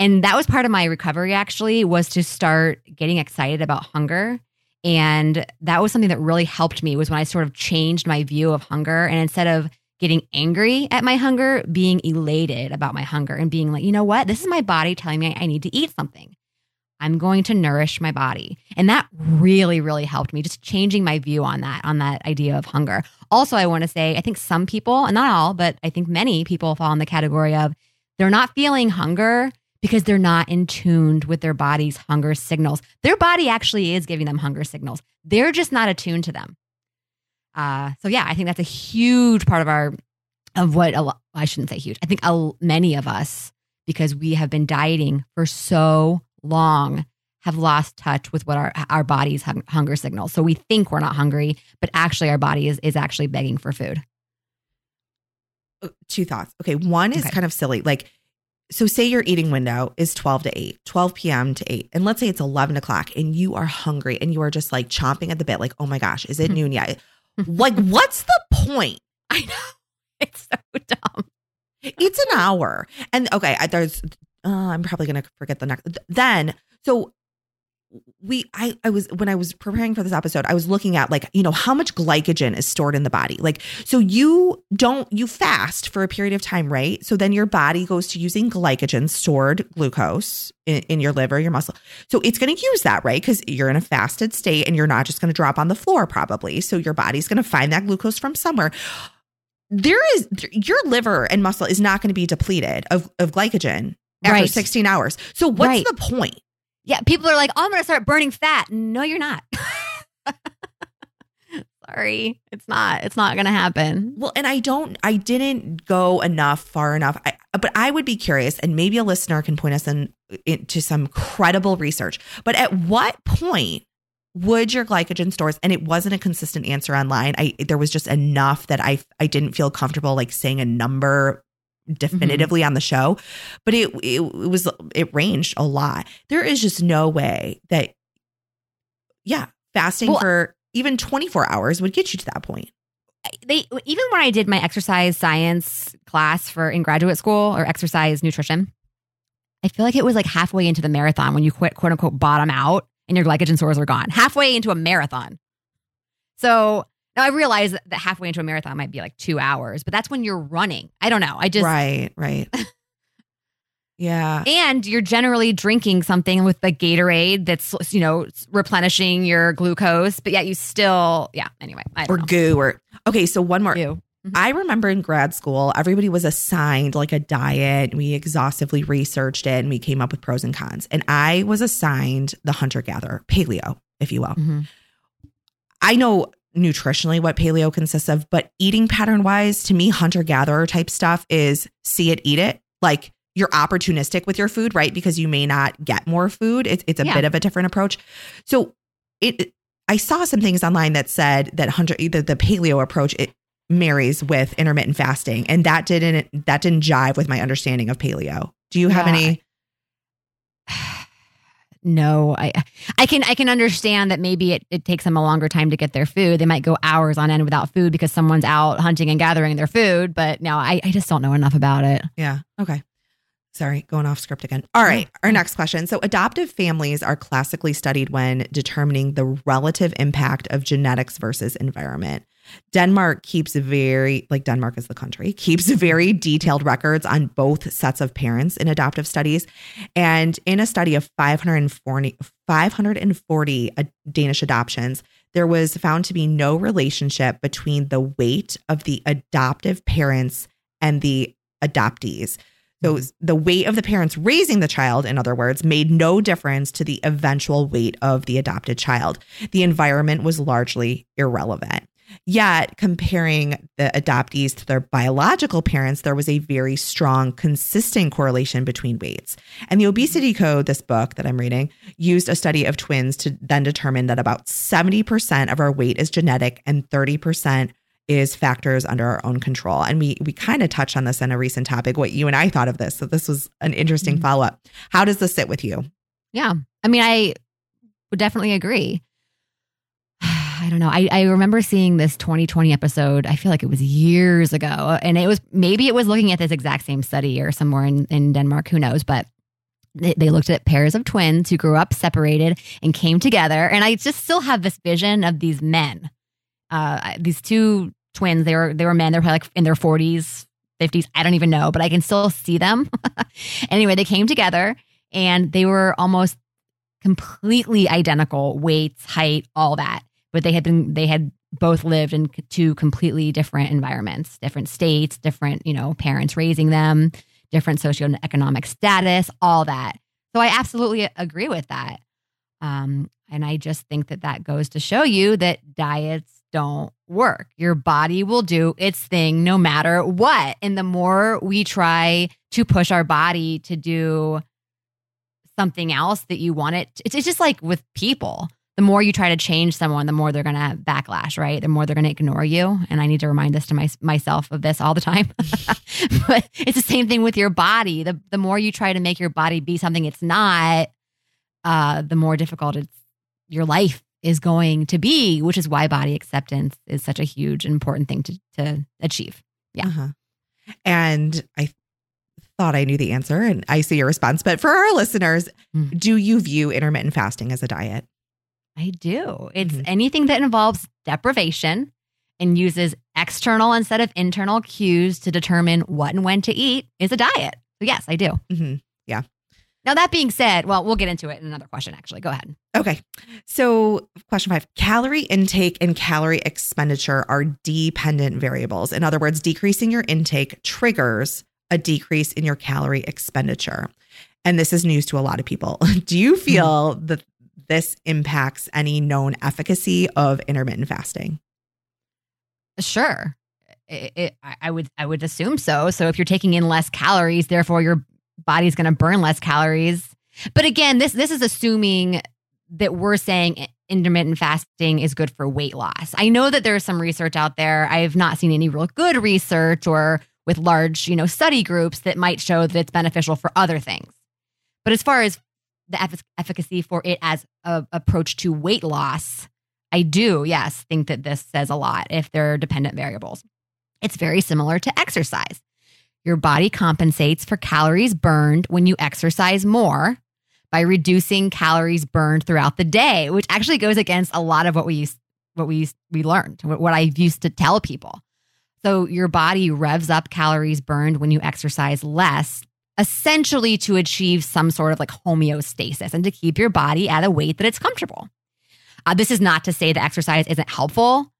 And that was part of my recovery actually was to start getting excited about hunger. And that was something that really helped me was when I sort of changed my view of hunger. And instead of getting angry at my hunger, being elated about my hunger and being like, you know what? This is my body telling me I need to eat something. I'm going to nourish my body. And that really, really helped me, just changing my view on that, on that idea of hunger. Also, I want to say, I think some people, and not all, but I think many people fall in the category of they're not feeling hunger because they're not in tuned with their body's hunger signals. Their body actually is giving them hunger signals. They're just not attuned to them. Uh, so yeah, I think that's a huge part of our of what a lot, I shouldn't say huge. I think a, many of us because we have been dieting for so long have lost touch with what our our body's hunger signals. So we think we're not hungry, but actually our body is is actually begging for food. Uh, two thoughts. Okay, one is okay. kind of silly. Like so say your eating window is 12 to 8 12 p.m to 8 and let's say it's 11 o'clock and you are hungry and you are just like chomping at the bit like oh my gosh is it mm-hmm. noon yet? Like what's the point? I know. It's so dumb. It's an hour. And okay there's uh, i'm probably gonna forget the next then so we I I was when I was preparing for this episode, I was looking at like, you know, how much glycogen is stored in the body. Like so you don't you fast for a period of time, right? So then your body goes to using glycogen, stored glucose in, in your liver, your muscle. So it's going to use that, right? Cuz you're in a fasted state and you're not just going to drop on the floor probably. So your body's going to find that glucose from somewhere. There is your liver and muscle is not going to be depleted of of glycogen after right. 16 hours. So what's right. the point? Yeah, people are like, oh, I'm going to start burning fat. No, you're not. Sorry, it's not. It's not going to happen. Well, and I don't, I didn't go enough, far enough. I, but I would be curious, and maybe a listener can point us in, into some credible research. But at what point would your glycogen stores and it wasn't a consistent answer online i there was just enough that i i didn't feel comfortable like saying a number definitively mm-hmm. on the show, but it, it, it was it ranged a lot. There is just no way that yeah, fasting well, for even 24 hours would get you to that point. They even when I did my exercise science class for in graduate school or exercise nutrition, I feel like it was like halfway into the marathon when you quit quote unquote bottom out and your glycogen stores are gone. Halfway into a marathon. So now I realize that halfway into a marathon might be like two hours, but that's when you're running. I don't know. I just right, right. yeah, and you're generally drinking something with the Gatorade that's you know replenishing your glucose, but yet you still yeah. Anyway, or know. goo or okay. So one more. Goo. Mm-hmm. I remember in grad school, everybody was assigned like a diet. We exhaustively researched it and we came up with pros and cons. And I was assigned the hunter gatherer, paleo, if you will. Mm-hmm. I know nutritionally what paleo consists of, but eating pattern wise, to me, hunter gatherer type stuff is see it, eat it. Like you're opportunistic with your food, right? Because you may not get more food. It's, it's a yeah. bit of a different approach. So it, I saw some things online that said that hunter, the, the paleo approach, it marries with intermittent fasting, and that didn't that didn't jive with my understanding of paleo. Do you have yeah. any? No i i can i can understand that maybe it, it takes them a longer time to get their food they might go hours on end without food because someone's out hunting and gathering their food but no i, I just don't know enough about it yeah okay Sorry, going off script again. All right, our next question. So, adoptive families are classically studied when determining the relative impact of genetics versus environment. Denmark keeps very, like Denmark is the country, keeps very detailed records on both sets of parents in adoptive studies. And in a study of 540, 540 Danish adoptions, there was found to be no relationship between the weight of the adoptive parents and the adoptees. So mm-hmm. the weight of the parents raising the child, in other words, made no difference to the eventual weight of the adopted child. The environment was largely irrelevant. Yet, comparing the adoptees to their biological parents, there was a very strong, consistent correlation between weights. And the Obesity Code, this book that I'm reading, used a study of twins to then determine that about 70% of our weight is genetic and 30% is factors under our own control. And we we kind of touched on this in a recent topic, what you and I thought of this. So this was an interesting mm-hmm. follow-up. How does this sit with you? Yeah. I mean, I would definitely agree. I don't know. I, I remember seeing this 20/20 episode. I feel like it was years ago. And it was maybe it was looking at this exact same study or somewhere in, in Denmark, who knows? But they, they looked at pairs of twins who grew up separated and came together. And I just still have this vision of these men, uh, these two twins. They were they were men. They're probably like in their 40s, 50s. I don't even know, but I can still see them. anyway, they came together and they were almost completely identical weights, height, all that. But they had been they had both lived in two completely different environments, different states, different, you know, parents raising them, different socioeconomic status, all that. So I absolutely agree with that. Um, and I just think that that goes to show you that diets don't work. Your body will do its thing no matter what. And the more we try to push our body to do something else that you want it, it's, it's just like with people. The more you try to change someone, the more they're going to backlash, right? The more they're going to ignore you. And I need to remind this to my, myself of this all the time. but it's the same thing with your body. The, the more you try to make your body be something it's not, uh, the more difficult it's your life is going to be, which is why body acceptance is such a huge, important thing to, to achieve. Yeah. Uh-huh. And I thought I knew the answer and I see your response. But for our listeners, mm. do you view intermittent fasting as a diet? I do. It's mm-hmm. anything that involves deprivation and uses external instead of internal cues to determine what and when to eat is a diet. So, yes, I do. Mm-hmm. Yeah. Now, that being said, well, we'll get into it in another question, actually. Go ahead. Okay. So, question five calorie intake and calorie expenditure are dependent variables. In other words, decreasing your intake triggers a decrease in your calorie expenditure. And this is news to a lot of people. Do you feel mm-hmm. that this impacts any known efficacy of intermittent fasting? Sure. It, it, I would I would assume so. So if you're taking in less calories, therefore your body's going to burn less calories. But again, this this is assuming that we're saying intermittent fasting is good for weight loss. I know that there's some research out there. I have not seen any real good research or with large, you know, study groups that might show that it's beneficial for other things. But as far as the efficacy for it as a approach to weight loss, I do, yes, think that this says a lot if they're dependent variables. It's very similar to exercise. Your body compensates for calories burned when you exercise more by reducing calories burned throughout the day, which actually goes against a lot of what we used, what we used, we learned, what I used to tell people. So your body revs up calories burned when you exercise less, essentially to achieve some sort of like homeostasis and to keep your body at a weight that it's comfortable. Uh, this is not to say that exercise isn't helpful,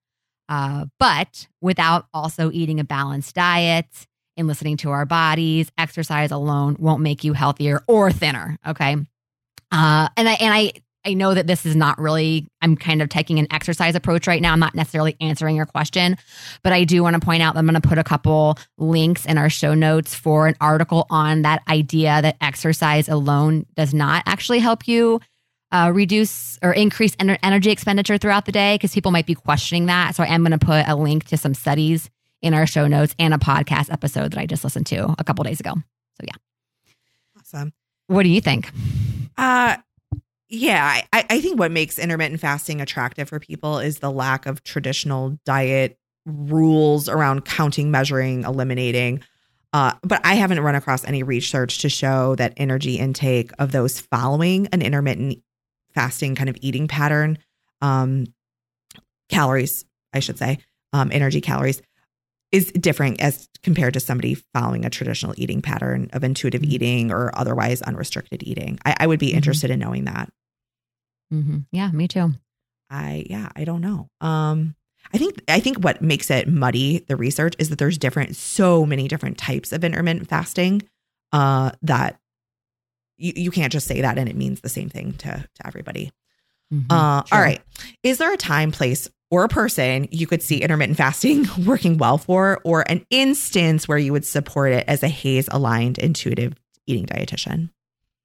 uh, but without also eating a balanced diet and listening to our bodies. Exercise alone won't make you healthier or thinner. Okay. Uh, and I and I I know that this is not really, I'm kind of taking an exercise approach right now. I'm not necessarily answering your question, but I do want to point out that I'm going to put a couple links in our show notes for an article on that idea that exercise alone does not actually help you uh, reduce or increase energy expenditure throughout the day because people might be questioning that. So I am going to put a link to some studies in our show notes and a podcast episode that I just listened to a couple days ago. So yeah. Awesome. What do you think? Uh yeah, I, I think what makes intermittent fasting attractive for people is the lack of traditional diet rules around counting, measuring, eliminating. Uh, but I haven't run across any research to show that energy intake of those following an intermittent fasting kind of eating pattern, um, calories, I should say, um, energy calories, is different as compared to somebody following a traditional eating pattern of intuitive mm-hmm. eating or otherwise unrestricted eating. I, I would be mm-hmm. interested in knowing that. Mm-hmm. Yeah, me too. I yeah, I don't know. Um, I think I think what makes it muddy the research is that there's different, so many different types of intermittent fasting. Uh, that you you can't just say that and it means the same thing to to everybody. Mm-hmm. Uh, sure. all right. Is there a time, place, or a person you could see intermittent fasting working well for, or an instance where you would support it as a HAES aligned intuitive eating dietitian?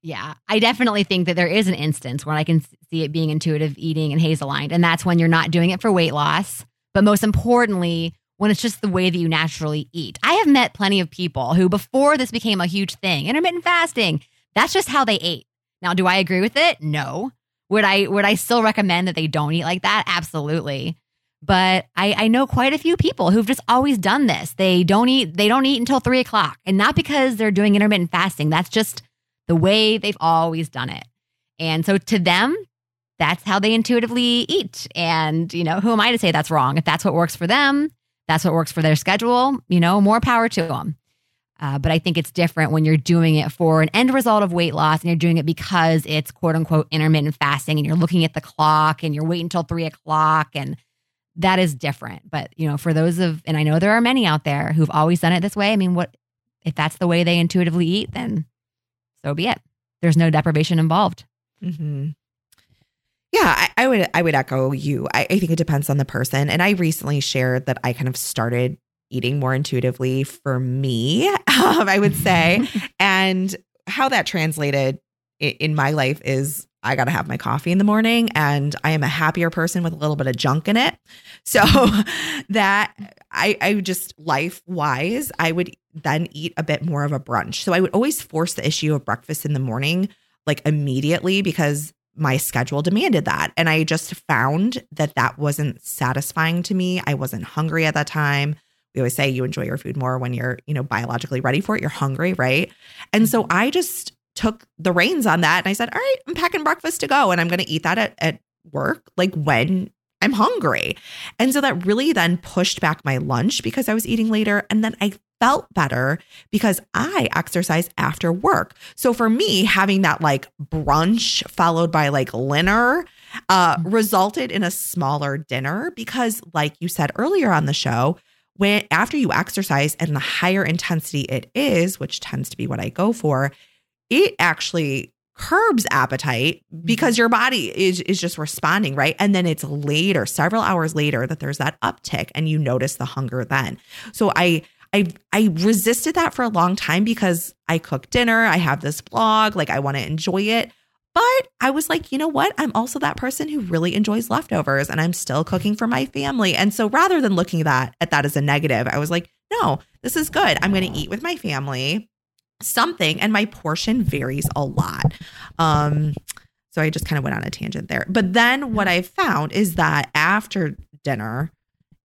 Yeah, I definitely think that there is an instance where I can see it being intuitive eating and HAES aligned. And that's when you're not doing it for weight loss, but most importantly, when it's just the way that you naturally eat. I have met plenty of people who, before this became a huge thing, intermittent fasting, that's just how they ate. Now, do I agree with it? No. Would I would I still recommend that they don't eat like that? Absolutely. But I, I know quite a few people who've just always done this. They don't eat they don't eat until three o'clock. And not because they're doing intermittent fasting. That's just the way they've always done it. And so to them, that's how they intuitively eat. And, you know, who am I to say that's wrong? If that's what works for them, that's what works for their schedule, you know, more power to them. Uh, but I think it's different when you're doing it for an end result of weight loss and you're doing it because it's quote unquote intermittent fasting and you're looking at the clock and you're waiting until three o'clock and that is different. But, you know, for those of, and I know there are many out there who've always done it this way. I mean, what, if that's the way they intuitively eat, then so be it. There's no deprivation involved. Mm-hmm. Yeah, I, I, would I would echo you. I, I think it depends on the person. And I recently shared that I kind of started eating more intuitively for me, um, I would say. and how that translated in, in my life is I got to have my coffee in the morning and I am a happier person with a little bit of junk in it. So that I, I just life wise, I would then eat a bit more of a brunch. So I would always force the issue of breakfast in the morning like immediately because my schedule demanded that. And I just found that that wasn't satisfying to me. I wasn't hungry at that time. We always say you enjoy your food more when you're, you know, biologically ready for it. You're hungry, right? And so mm-hmm. I just took the reins on that and I said, all right, I'm packing breakfast to go and I'm going to eat that at, at work, like when I'm hungry. And so that really then pushed back my lunch because I was eating later. And then I felt better because I exercise after work. So for me, having that like brunch followed by like dinner uh, mm-hmm. resulted in a smaller dinner because, like you said earlier on the show, when after you exercise and the higher intensity it is, which tends to be what I go for, it actually curbs appetite because mm-hmm. your body is is just responding right and then it's later several hours later that there's that uptick and you notice the hunger then so i I I resisted that for a long time because I cook dinner, I have this blog, like I want to enjoy it. But I was like, you know what? I'm also that person who really enjoys leftovers and I'm still cooking for my family. And so rather than looking at that at that as a negative, I was like, no, this is good. I'm going to eat with my family something and my portion varies a lot. Um so I just kind of went on a tangent there. But then what I found is that after dinner,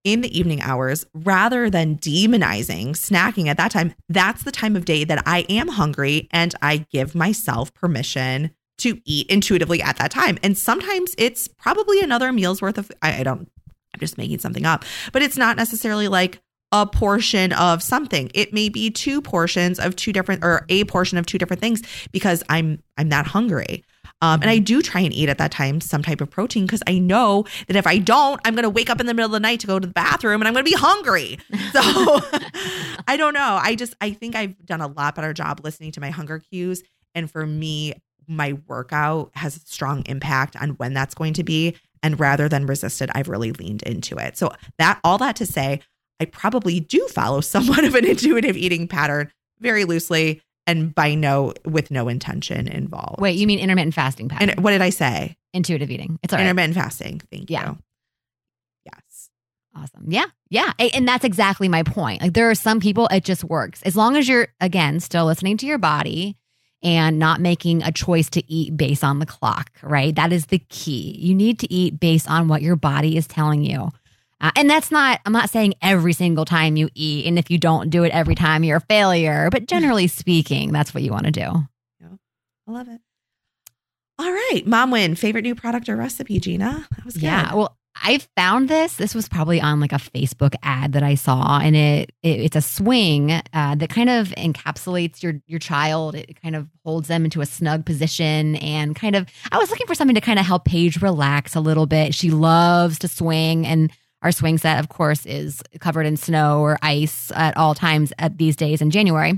in the evening hours rather than demonizing snacking at that time. That's the time of day that I am hungry and I give myself permission to eat intuitively at that time. And sometimes it's probably another meal's worth of, I, I don't, I'm just making something up, but it's not necessarily like a portion of something. It may be two portions of two different or a portion of two different things because I'm I'm that hungry. Um, and I do try and eat at that time some type of protein because I know that if I don't, I'm going to wake up in the middle of the night to go to the bathroom and I'm going to be hungry. So I don't know. I just, I think I've done a lot better job listening to my hunger cues. And for me, my workout has a strong impact on when that's going to be. And rather than resist it, I've really leaned into it. So that, all that to say, I probably do follow somewhat of an intuitive eating pattern very loosely and by no with no intention involved. Wait, you mean intermittent fasting pattern? And what did I say? Intuitive eating. It's all intermittent right. fasting. Thank yeah. you. Yes. Awesome. Yeah. Yeah. And that's exactly my point. Like there are some people it just works. As long as you're again still listening to your body and not making a choice to eat based on the clock, right? That is the key. You need to eat based on what your body is telling you. Uh, and that's not, I'm not saying every single time you eat. And if you don't do it every time, you're a failure. But generally speaking, that's what you want to do. Yeah. I love it. All right. Mom win. Favorite new product or recipe, Gina? That was good. Yeah. Well, I found this. This was probably on like a Facebook ad that I saw, and it, it it's a swing uh, that kind of encapsulates your your child. It kind of holds them into a snug position, and kind of. I was looking for something to kind of help Paige relax a little bit. She loves to swing, and our swing set, of course, is covered in snow or ice at all times at these days in January.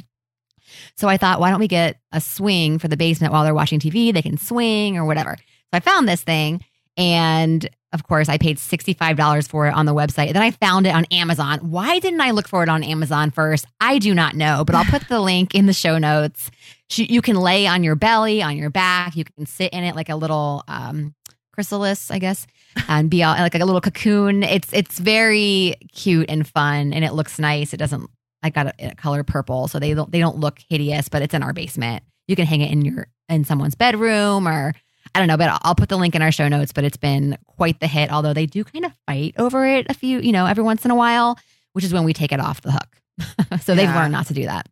So I thought, why don't we get a swing for the basement while they're watching TV? They can swing or whatever. So I found this thing. And of course, I paid $65 for it on the website. Then I found it on Amazon. Why didn't I look for it on Amazon first? I do not know, but I'll put the link in the show notes. You can lay on your belly, on your back. You can sit in it like a little um, chrysalis, I guess, and be all, like a little cocoon. It's it's very cute and fun, and it looks nice. It doesn't. I got a color purple, so they don't they don't look hideous, but it's in our basement. You can hang it in your in someone's bedroom, or I don't know, but I'll- I'll put the link in our show notes. But it's been quite the hit, although they do kind of fight over it a few, you know, every once in a while, which is when we take it off the hook. so they've learned not to do that.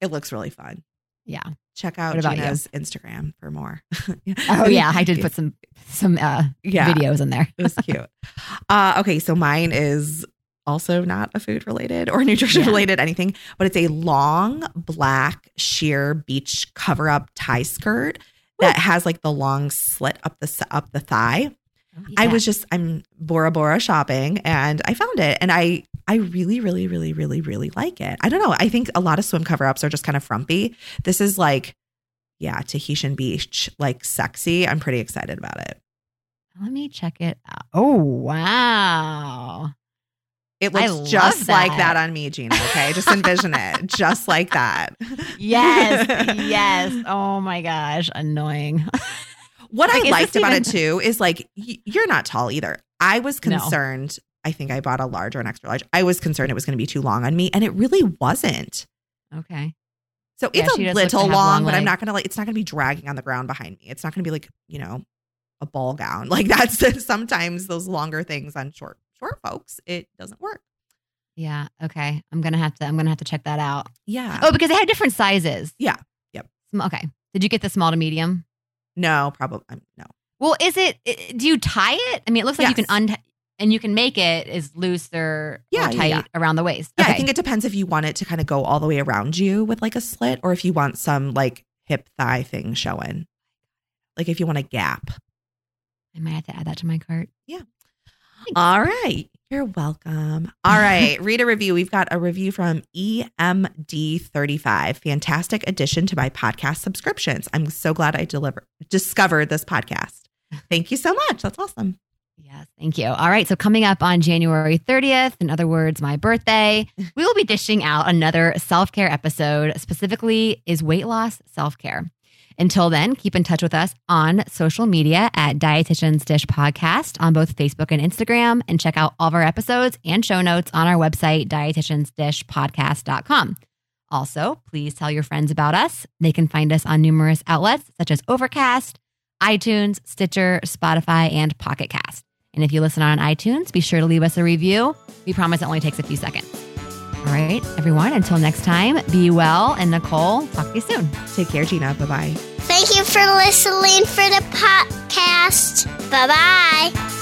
It looks really fun. Yeah. Check out about you? Instagram for more. Oh yeah, I did put some some uh, yeah, videos in there. it was cute. Uh, okay, so mine is also not a food related or nutrition Yeah. related anything, but it's a long black sheer beach cover up tie skirt that has like the long slit up the up the thigh. I Yeah. was just I'm Bora Bora shopping and I found it and I I really really really really really like it. I don't know. I think a lot of swim cover ups are just kind of frumpy. This is like yeah, Tahitian beach like sexy. I'm pretty excited about it. Let me check it out. Oh wow. It looks love just like that. that on me, Gina. Okay, just envision it, just like that. Yes, yes. Oh my gosh, annoying. What Like, I liked about even- it too is like y- you're not tall either. I was No. concerned. I think I bought a large or an extra large. I was concerned it was going to be too long on me, and it really wasn't. Okay. So Yeah, it's a to little long, long but I'm not gonna like. It's not gonna be dragging on the ground behind me. It's not gonna be like you know a ball gown. Like that's sometimes those longer things on short short folks. It doesn't work. Yeah. Okay. I'm gonna have to. I'm gonna have to check that out. Yeah. Oh, because they had different sizes. Yeah. Yep. Okay. Did you get the small to medium? No, probably um, no. Well, is it? Do you tie it? I mean, it looks like you can untie, and you can make it as loose or, Yeah, or tight yeah. around the waist. Yeah, okay. I think it depends if you want it to kind of go all the way around you with like a slit, or if you want some like hip thigh thing showing. Like if you want a gap. I might have to add that to my cart. Yeah. All right. You're welcome. All right. Read a review. We've got a review from E EMD35. Fantastic addition to my podcast subscriptions. I'm so glad I deliver discovered this podcast. Thank you so much. That's awesome. Yes, thank you. All right, so coming up on January 30th, in other words, my birthday, we will be dishing out another self care episode. Specifically, is weight loss self care. Until then, keep in touch with us on social media at Dietitians Dish Podcast on both Facebook and Instagram, and check out all of our episodes and show notes on our website, dietitiansdishpodcast.com. Also, please tell your friends about us. They can find us on numerous outlets such as Overcast, iTunes, Stitcher, Spotify, and Pocket Cast. And if you listen on iTunes, be sure to leave us a review. We promise it only takes a few seconds. All right, everyone, until next time, be well. And Nicole, talk to you soon. Take care, Gina. Bye bye. Thank you for listening for the podcast. Bye bye.